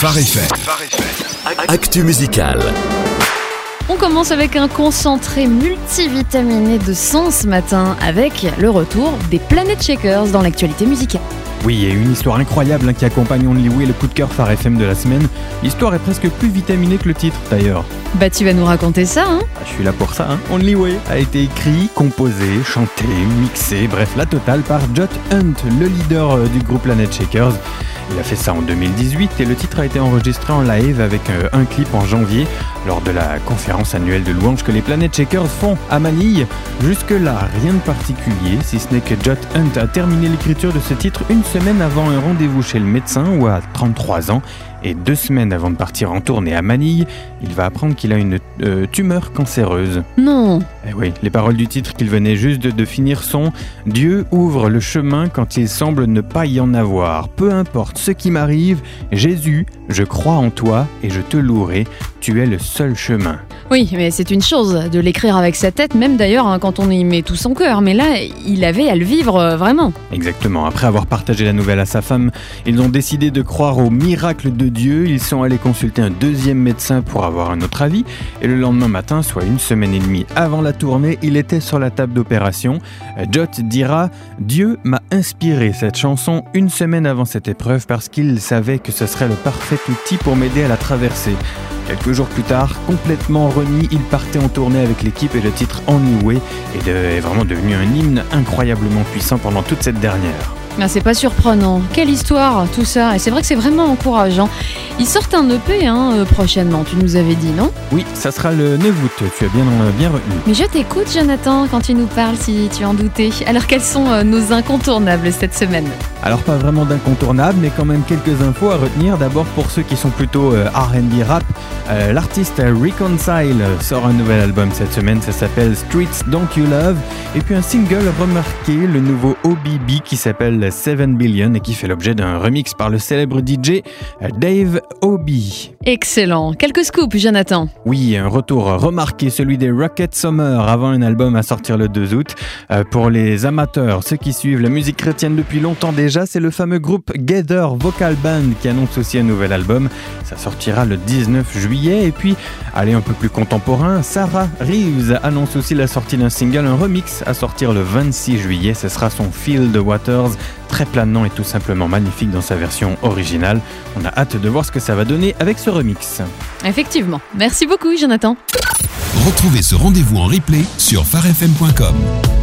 Phare FM. Actu musical. On commence avec un concentré multivitaminé de sang ce matin avec le retour des Planet Shakers dans l'actualité musicale. Oui, il y a une histoire incroyable hein, qui accompagne Only Way, le coup de cœur Phare FM de la semaine. L'histoire est presque plus vitaminée que le titre d'ailleurs. Bah tu vas nous raconter ça, hein Ah, je suis là pour ça. Hein. Only Way a été écrit, composé, chanté, mixé, bref la totale par Jot Hunt, le leader euh, du groupe Planet Shakers. Il a fait ça en 2018 et le titre a été enregistré en live avec euh, un clip en janvier lors de la conférence annuelle de louanges que les Planet Shakers font à Manille. Jusque-là, rien de particulier, si ce n'est que Jot Hunt a terminé l'écriture de ce titre une semaine avant un rendez-vous chez le médecin où à 33 ans et deux semaines avant de partir en tournée à Manille, il va apprendre qu'il a une euh, tumeur cancéreuse. Non. Eh oui, les paroles du titre qu'il venait juste de, de finir sont Dieu ouvre le chemin quand il semble ne pas y en avoir. Peu importe ce qui m'arrive, Jésus, je crois en toi et je te louerai. Tu es le seul chemin. Oui, mais c'est une chose de l'écrire avec sa tête, même d'ailleurs hein, quand on y met tout son cœur. Mais là, il avait à le vivre euh, vraiment. Exactement. Après avoir partagé la nouvelle à sa femme, ils ont décidé de croire au miracle de Dieu. Ils sont allés consulter un deuxième médecin pour avoir un autre avis. Et le lendemain matin, soit une semaine et demie avant la tournée, il était sur la table d'opération. Jot dira Dieu m'a inspiré cette chanson une semaine avant cette épreuve parce qu'il savait que ce serait le parfait outil pour m'aider à la traverser. Quelques jours plus tard, complètement remis, il partait en tournée avec l'équipe et le titre Only Way est, de- est vraiment devenu un hymne incroyablement puissant pendant toute cette dernière. Ah, c'est pas surprenant. Quelle histoire, tout ça. Et c'est vrai que c'est vraiment encourageant. Ils sortent un EP hein, euh, prochainement, tu nous avais dit, non Oui, ça sera le 9 août, tu as bien, euh, bien retenu. Mais je t'écoute, Jonathan, quand tu nous parles, si tu en doutais. Alors, quels sont euh, nos incontournables cette semaine Alors pas vraiment d'incontournable, mais quand même quelques infos à retenir. D'abord pour ceux qui sont plutôt R&B rap, l'artiste Reconcile sort un nouvel album cette semaine, ça s'appelle Streets Don't You Love. Et puis un single remarqué, le nouveau OBB qui s'appelle 7 Billion et qui fait l'objet d'un remix par le célèbre DJ Dave Obi. Excellent. Quelques scoops, Jonathan. Oui, un retour remarqué, celui des Rocket Summer, avant un album à sortir le 2 août. Euh, pour les amateurs, ceux qui suivent la musique chrétienne depuis longtemps déjà, c'est le fameux groupe Gather Vocal Band qui annonce aussi un nouvel album. Ça sortira le 19 juillet. Et puis, allez, un peu plus contemporain, Sarah Reeves annonce aussi la sortie d'un single, un remix à sortir le 26 juillet. Ce sera son Feel the Waters, très planant et tout simplement magnifique dans sa version originale. On a hâte de voir ce que ça va donner avec ce remix. Effectivement. Merci beaucoup, Jonathan. Retrouvez ce rendez-vous en replay sur pharefm.com.